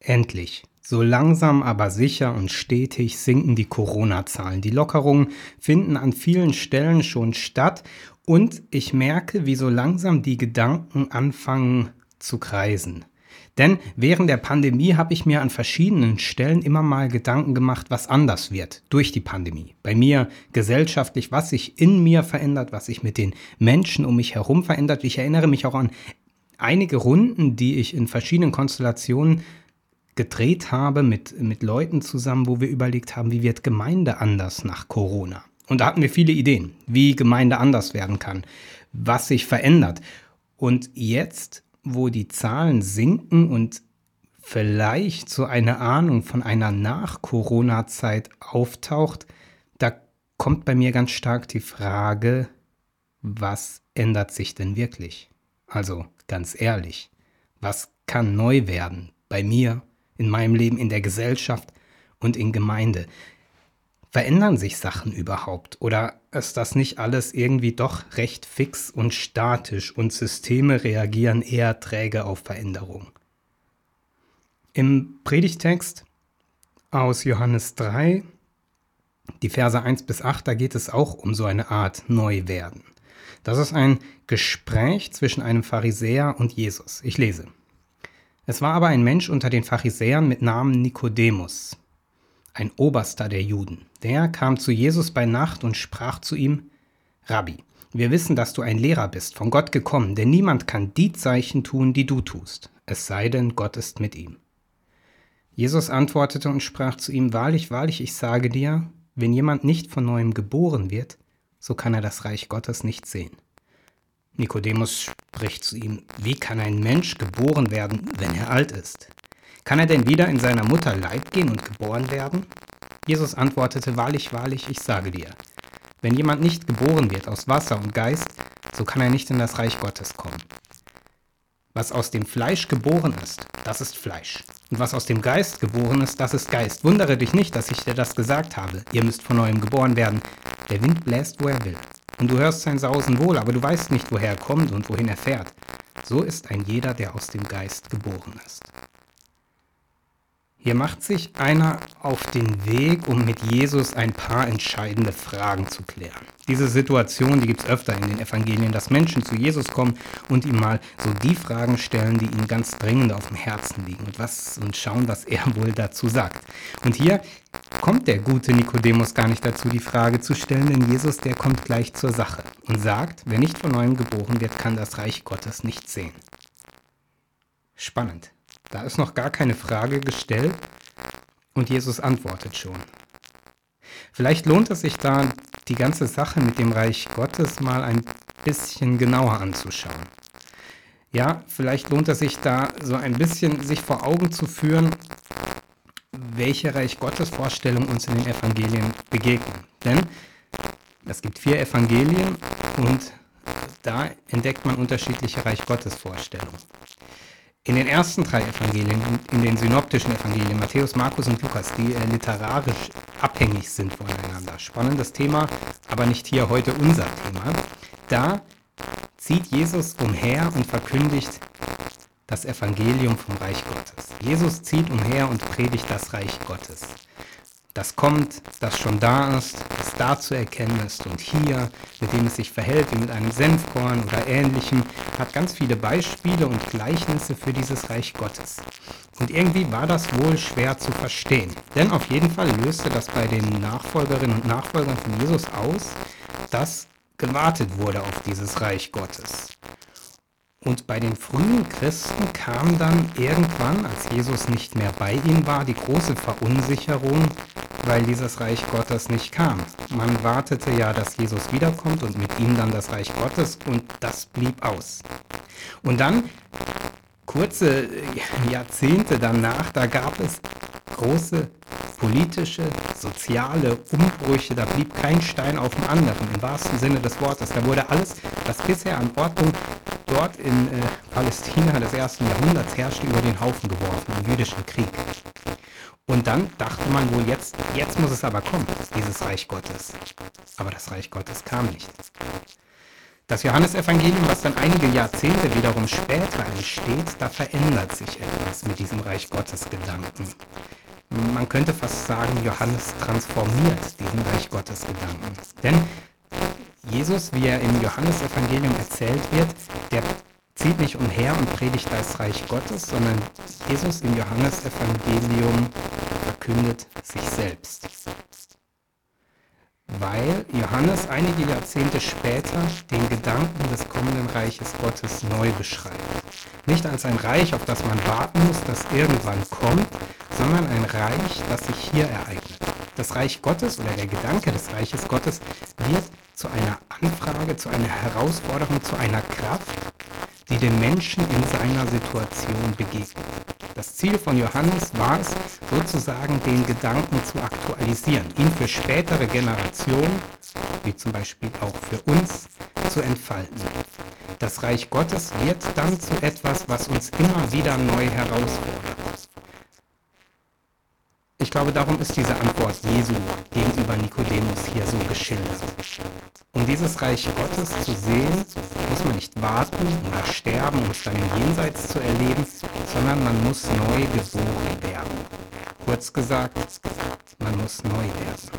Endlich. So langsam aber sicher und stetig sinken die Corona-Zahlen. Die Lockerungen finden an vielen Stellen schon statt und ich merke, wie so langsam die Gedanken anfangen zu kreisen. Denn während der Pandemie habe ich mir an verschiedenen Stellen immer mal Gedanken gemacht, was anders wird durch die Pandemie. Bei mir gesellschaftlich, was sich in mir verändert, was sich mit den Menschen um mich herum verändert. Ich erinnere mich auch an einige Runden, die ich in verschiedenen Konstellationen gedreht habe mit, mit Leuten zusammen, wo wir überlegt haben, wie wird Gemeinde anders nach Corona. Und da hatten wir viele Ideen, wie Gemeinde anders werden kann, was sich verändert. Und jetzt, wo die Zahlen sinken und vielleicht so eine Ahnung von einer Nach-Corona-Zeit auftaucht, da kommt bei mir ganz stark die Frage, was ändert sich denn wirklich? Also ganz ehrlich, was kann neu werden bei mir in meinem Leben, in der Gesellschaft und in Gemeinde. Verändern sich Sachen überhaupt oder ist das nicht alles irgendwie doch recht fix und statisch und Systeme reagieren eher träge auf Veränderungen? Im Predigtext aus Johannes 3, die Verse 1 bis 8, da geht es auch um so eine Art Neuwerden. Das ist ein Gespräch zwischen einem Pharisäer und Jesus. Ich lese. Es war aber ein Mensch unter den Pharisäern mit Namen Nikodemus, ein Oberster der Juden. Der kam zu Jesus bei Nacht und sprach zu ihm, Rabbi, wir wissen, dass du ein Lehrer bist, von Gott gekommen, denn niemand kann die Zeichen tun, die du tust, es sei denn, Gott ist mit ihm. Jesus antwortete und sprach zu ihm, Wahrlich, wahrlich, ich sage dir, wenn jemand nicht von neuem geboren wird, so kann er das Reich Gottes nicht sehen. Nikodemus spricht zu ihm, wie kann ein Mensch geboren werden, wenn er alt ist? Kann er denn wieder in seiner Mutter Leib gehen und geboren werden? Jesus antwortete, wahrlich, wahrlich, ich sage dir, wenn jemand nicht geboren wird aus Wasser und Geist, so kann er nicht in das Reich Gottes kommen. Was aus dem Fleisch geboren ist, das ist Fleisch. Und was aus dem Geist geboren ist, das ist Geist. Wundere dich nicht, dass ich dir das gesagt habe. Ihr müsst von neuem geboren werden. Der Wind bläst, wo er will. Und du hörst sein Sausen wohl, aber du weißt nicht, woher er kommt und wohin er fährt. So ist ein jeder, der aus dem Geist geboren ist. Hier macht sich einer auf den Weg, um mit Jesus ein paar entscheidende Fragen zu klären. Diese Situation, die gibt es öfter in den Evangelien, dass Menschen zu Jesus kommen und ihm mal so die Fragen stellen, die ihnen ganz dringend auf dem Herzen liegen und, was, und schauen, was er wohl dazu sagt. Und hier kommt der gute Nikodemus gar nicht dazu, die Frage zu stellen, denn Jesus, der kommt gleich zur Sache und sagt, wer nicht von neuem geboren wird, kann das Reich Gottes nicht sehen. Spannend. Da ist noch gar keine Frage gestellt und Jesus antwortet schon. Vielleicht lohnt es sich da, die ganze Sache mit dem Reich Gottes mal ein bisschen genauer anzuschauen. Ja, vielleicht lohnt es sich da so ein bisschen sich vor Augen zu führen, welche Reich Gottes Vorstellungen uns in den Evangelien begegnen. Denn es gibt vier Evangelien und da entdeckt man unterschiedliche Reich Gottes Vorstellungen. In den ersten drei Evangelien, in den synoptischen Evangelien, Matthäus, Markus und Lukas, die äh, literarisch abhängig sind voneinander. Spannendes Thema, aber nicht hier heute unser Thema. Da zieht Jesus umher und verkündigt das Evangelium vom Reich Gottes. Jesus zieht umher und predigt das Reich Gottes das kommt, das schon da ist, das da zu erkennen ist und hier, mit dem es sich verhält, wie mit einem Senfkorn oder ähnlichem, hat ganz viele Beispiele und Gleichnisse für dieses Reich Gottes. Und irgendwie war das wohl schwer zu verstehen. Denn auf jeden Fall löste das bei den Nachfolgerinnen und Nachfolgern von Jesus aus, dass gewartet wurde auf dieses Reich Gottes. Und bei den frühen Christen kam dann irgendwann, als Jesus nicht mehr bei ihnen war, die große Verunsicherung, weil dieses Reich Gottes nicht kam. Man wartete ja, dass Jesus wiederkommt und mit ihm dann das Reich Gottes und das blieb aus. Und dann, kurze Jahrzehnte danach, da gab es große politische, soziale Umbrüche, da blieb kein Stein auf dem anderen, im wahrsten Sinne des Wortes. Da wurde alles, was bisher an Ordnung dort in äh, Palästina des ersten Jahrhunderts herrschte, über den Haufen geworfen, im jüdischen Krieg. Und dann dachte man wohl, jetzt, jetzt muss es aber kommen, dieses Reich Gottes. Aber das Reich Gottes kam nicht. Das Johannesevangelium, was dann einige Jahrzehnte wiederum später entsteht, da verändert sich etwas mit diesem Reich Gottes Gedanken. Man könnte fast sagen, Johannes transformiert diesen Reich Gottes Gedanken. Denn Jesus, wie er im Johannesevangelium erzählt wird, der zieht nicht umher und predigt das Reich Gottes, sondern Jesus im Johannesevangelium verkündet sich selbst weil Johannes einige Jahrzehnte später den Gedanken des kommenden Reiches Gottes neu beschreibt. Nicht als ein Reich, auf das man warten muss, das irgendwann kommt, sondern ein Reich, das sich hier ereignet. Das Reich Gottes oder der Gedanke des Reiches Gottes wird zu einer Anfrage, zu einer Herausforderung, zu einer Kraft, die dem Menschen in seiner Situation begegnet. Das Ziel von Johannes war es, sozusagen den Gedanken zu aktualisieren, ihn für spätere Generationen, wie zum Beispiel auch für uns, zu entfalten. Das Reich Gottes wird dann zu etwas, was uns immer wieder neu herausfordert. Ich glaube, darum ist diese Antwort Jesu gegenüber Nikodemus hier so geschildert. Um dieses Reich Gottes zu sehen, muss man nicht warten oder sterben, um es dann im Jenseits zu erleben, sondern man muss neu geboren werden. Kurz gesagt, man muss neu werden.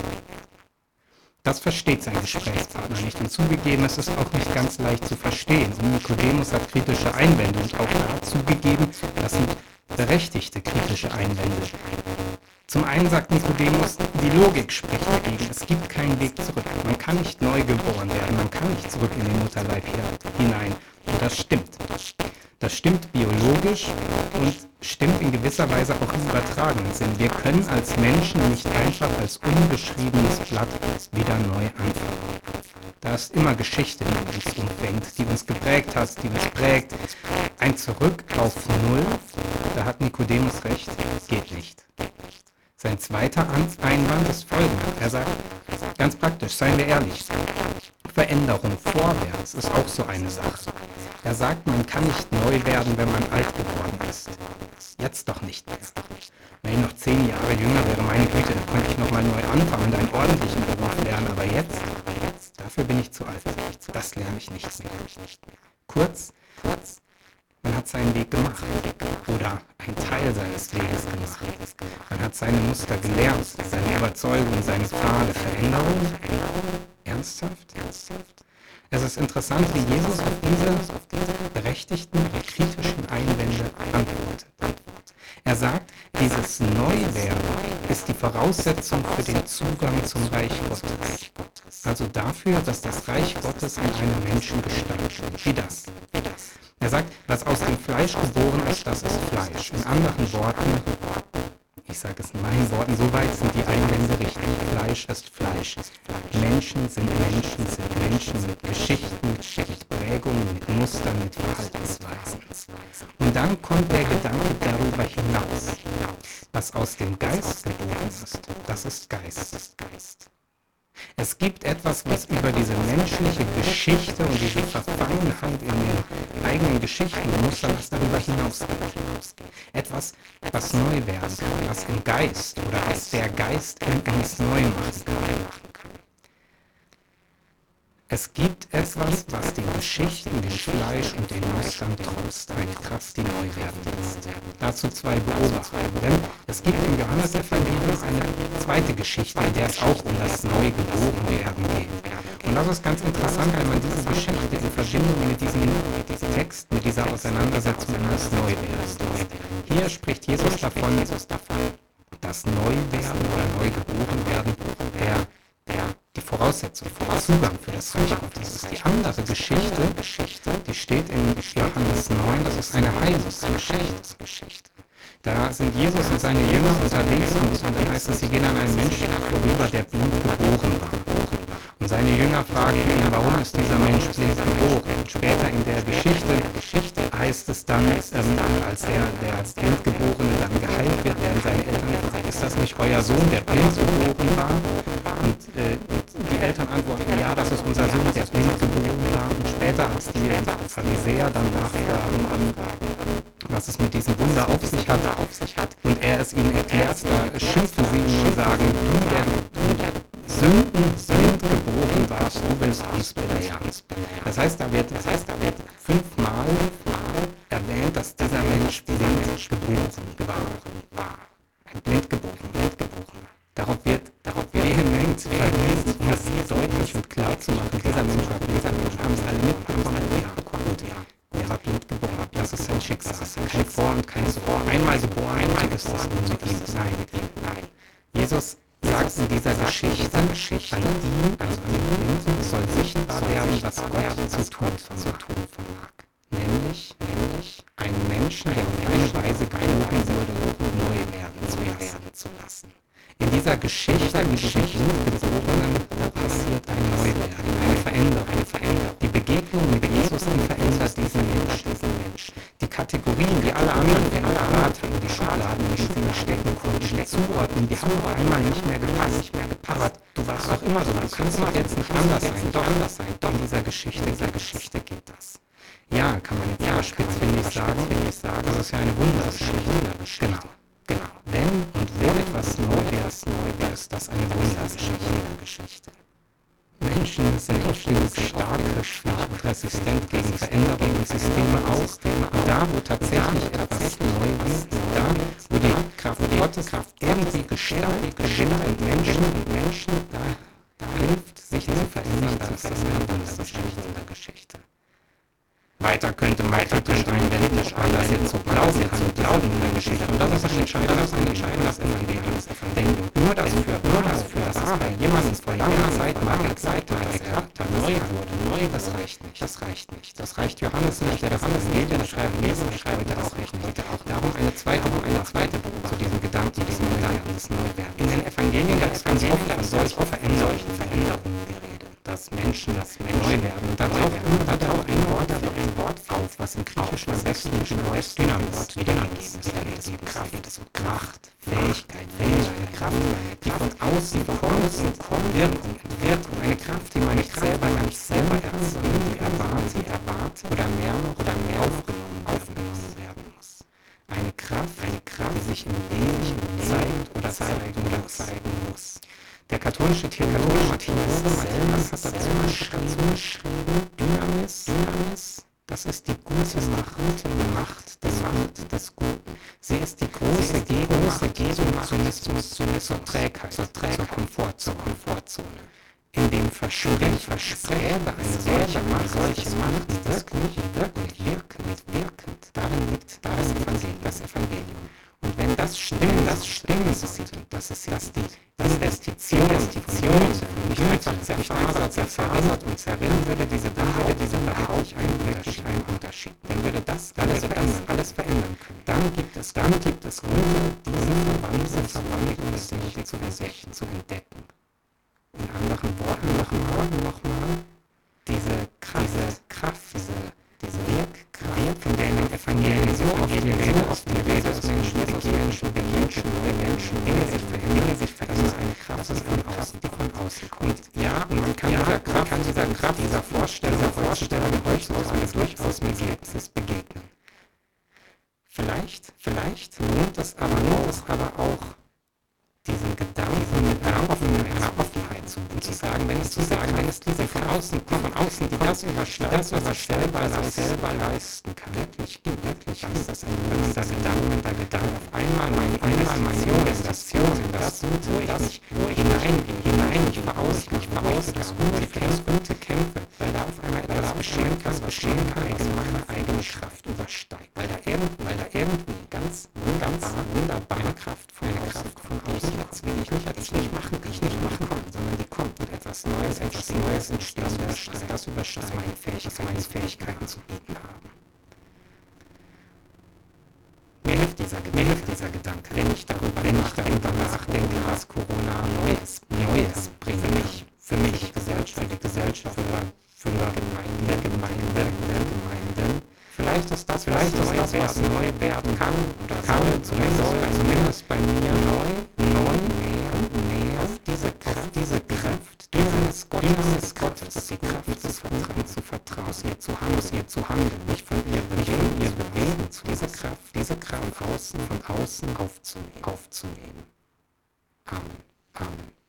Das versteht sein Gesprächspartner nicht und zugegeben, es ist auch nicht ganz leicht zu verstehen. Nikodemus hat kritische Einwände und auch da zugegeben, das sind berechtigte kritische Einwände. Zum einen sagt Nikodemus, die Logik spricht dagegen. Es gibt keinen Weg zurück. Man kann nicht neu geboren werden. Man kann nicht zurück in den Mutterleib hinein. Und das stimmt. Das stimmt biologisch und stimmt in gewisser Weise auch im übertragenen Sinn. Wir können als Menschen nicht einfach als unbeschriebenes Blatt wieder neu anfangen. Da ist immer Geschichte, die uns umfängt, die uns geprägt hat, die uns prägt. Ein Zurück auf Null, da hat Nikodemus recht, geht nicht. Sein zweiter Einwand ist folgender. Er sagt, ganz praktisch, seien wir ehrlich, Veränderung vorwärts ist auch so eine Sache. Er sagt, man kann nicht neu werden, wenn man alt geworden ist. Jetzt doch nicht mehr. Wenn ich noch zehn Jahre jünger wäre, meine Güte, dann könnte ich nochmal neu anfangen und einen ordentlichen Beruf lernen. Aber jetzt, dafür bin ich zu alt. Das lerne ich nicht mehr. Kurz, man hat seinen Weg gemacht oder einen Teil seines Weges gemacht. Man hat seine Muster gelernt, seine Überzeugung, seine Pfade, Veränderung. Ernsthaft? Es ist interessant, wie Jesus auf diese berechtigten, kritischen Einwände antwortet. Er sagt, dieses Neuwerden ist die Voraussetzung für den Zugang zum Reich Gottes. Also dafür, dass das Reich Gottes in einem Menschen gestaltet wird. Wie das? Er sagt, was aus dem Fleisch geboren ist, das ist Fleisch. In anderen Worten, ich sage es in meinen Worten, soweit sind die Einwände richtig. Fleisch ist Fleisch. Menschen sind Menschen, sind Menschen mit Geschichten, mit Prägungen, mit Mustern, mit Verhaltensweisen. Und dann kommt der Gedanke darüber hinaus. Was aus dem Geist geboren ist, das ist Geist. Es gibt etwas, was über diese menschliche Geschichte und diese Verfangenheit in den eigenen Geschichten Mustern, was darüber hinausgeht. Etwas, was neu werden kann, was im Geist oder was der Geist in uns neu machen kann. Es gibt etwas, was den Geschichten, dem Fleisch und den Mustern trotzt, eine Kraft, die neu werden lässt. Dazu zwei Beobachtungen, denn es gibt im Johannesevangelium eine zweite Geschichte, in der es auch um das Neugeborenwerden geht. Und das ist ganz interessant, wenn man diese Geschichte in Verbindung mit diesem, Text, mit dieser Auseinandersetzung um das Neuwerden. Hier spricht Jesus davon, das Neuwerden oder Neugeborenwerden der Voraussetzung Zugang für das Reich Gottes ist. Die andere Geschichte, die steht in Johannes 9, das ist eine Heilsgeschichte. Da sind Jesus und seine Jünger unterwegs und, dann heißt es, sie gehen an einen Menschen vorüber, der blind geboren war. Und seine Jünger fragen ihn, warum ist dieser Mensch blind geboren? Und später in der Geschichte heißt es dann, ähm, als der, der Blindgeborene dann geheilt wird, werden seine Eltern gefragt, ist das nicht euer Sohn, der blind geboren war? Und äh, Eltern antworten, ja, das ist unser Sohn, der blind geboren war. Und später, als die Pharisäer dann nachfragen, was es mit diesem Wunder auf sich hat, und er es ihnen erklärt, da schimpfen sie ihn und sagen, du, der Sünden blind geboren warst, du willst uns belehren. Das heißt, da geboren Einmal geboren, einmal. Mit ihm, nein, mit ihm, nein. Jesus sagt in dieser Geschichte, Geschichte an ihm, also an Blinden, soll sichtbar werden, was Gott zu tun vermag. Nämlich, nämlich einen Menschen, der auf eine Weise geboren wurde, neu werden zu werden zu lassen. In dieser Geschichte, in Geschichte Geborenen, da passiert ein Neuwerden, eine Veränderung, eine Veränderung. Die Begegnung Kategorien, die alle anderen, die alle erwarten, die Schubladen, die sie stecken konnten, die Zuordnung, die haben einmal nicht mehr gepasst, nicht mehr gepasst. Du warst auch immer so, du kannst doch jetzt nicht anders sein, doch anders sein. Doch in dieser Geschichte, in dieser Geschichte geht das. Ja, kann man jetzt ja, spitz, finde ich sagen, finde ich sagen, das ist ja eine Wundergeschichte. Genau. Genau. Wenn und wo etwas neu ist, neu wäre, ist das eine Wundergeschichte. Menschen sind stark, schwach und resistent gegen Veränderungen und Systeme aus. Und da, wo tatsächlich etwas neu wird, da, wo die Kraft Gottes Kraft irgendwie gestärkt gewinnt und Menschen und Menschen, da, da hilft, sich zu verändern, da ist das eine Wundergeschichte. Weiter könnte man kritisch einwenden, das jetzt so glauben kann, glauben in der Geschichte. Und das ist ein entscheidendes, ein entscheidendes Evangelium. Denn nur das für, nur das es bei jemandem vor langer Zeit mal gezeigt hat, dass er hat, neu wurde, neu, das reicht nicht, das reicht nicht. Das reicht Johannes nicht, der das Evangelium schreibt, lesen und schreibt, das auch nicht. Heute auch darum eine zweite, eine zweite zu diesem Gedanken, zu diesem Gedanken des Neuwerdens. In den Evangelien der es ganz oft von solchen Veränderungen Rede dass Menschen, dass Menschen neu werden. Und da taucht immer wieder ein Wort, ein Wort auf, was im Griechischen am besten neues Dynamis wiedergegeben ist. Da geht es um Kraft, geht es um Kraft, Fähigkeit, Fähigkeit, Kraft, die von außen, von außen kommt, Wirkung, Entwirkung, eine Der katholische Theologe Matthias Matthias hat dazu geschrieben, Dynamis, Dynamis, das ist die gute Macht, die Macht, die Macht des Guten. Sie ist die große Gegenmacht, Gegenmacht zur Trägheit, zur Trägheit, zur Komfort, zur Komfortzone. In dem Versprechen, Versprechen eine solche Macht, solche Macht Guten wirklich wirkend, wirkend. Darin liegt das Evangelium, das Evangelium. Und wenn das stimmt, das stimmt, das ist das die Investition, Investition, nicht einfach zerfasert, zerfasert und zerrinnen würde diese, dann würde diese wirklich einen, wirklich einen Unterschied. Dann würde das alles verändern, alles verändern können. Dann gibt es, dann gibt es Gründe, diese Verwandlung, des Menschen zu entdecken, zu entdecken. In anderen Worten, Worten nochmal, diese Kraft, diese Kraft, diese, diese Wirkkraft, von der in den Evangelien so oft die oft die Rede ist, Menschen Menschen begehren, neue Menschen, Dinge sich verändern, sich verändern, eine Kraft, die von außen, die von außen kommt. Ja, und man kann dieser Kraft, dieser Kraft, dieser Vorstellung, dieser Vorstellung durchaus, durchaus mit Skepsis begegnen. Vielleicht, vielleicht lohnt es aber, lohnt es aber auch, diesen Gedanken mit einer offenen, einer Offenheit zu, und zu sagen, wenn es zu sagen, wenn es diese von außen, von außen, die das überschlagen, das überstellbar, das selber leisten kann, wirklich, wirklich, ist das ein lohnender Gedanke, der Gedanke, auf einmal meine, meine Investition in das, wo ich mich, wo ich hineingehe, hinein, ich veraus, mich veraus, das Gute, das Gute kämpfe, weil da auf einmal etwas geschehen kann, geschehen kann, was meine eigene Kraft übersteigt, weil da irgendwie, weil da irgendwie ganz, ganz wunderbare Kraft von, Kraft von außen jetzt will ich nicht, ich nicht machen, ich nicht machen kann, etwas Neues entsteht, das übersteigt, das übersteigt meine Fähigkeiten, meine Fähigkeiten zu bieten haben. Mir hilft dieser, mir hilft dieser Gedanke, wenn ich darüber, wenn ich darüber nachdenke, was Corona Neues, Neues bringt für mich, für mich, Gesellschaft, für die Gesellschaft, für, für Gemeinde, Gemeinde, Gemeinden. Vielleicht ist das, vielleicht ist das, was neu werden kann oder kann, zumindest, zumindest bei mir neu, Gottes, die Kraft des Vertrauens zu vertrauen, ihr zu handeln, ihr zu handeln, nicht von ihr, von ihr bewegen, zu dieser Kraft, diese Kraft von außen, von außen aufzunehmen, aufzunehmen. Amen. Amen.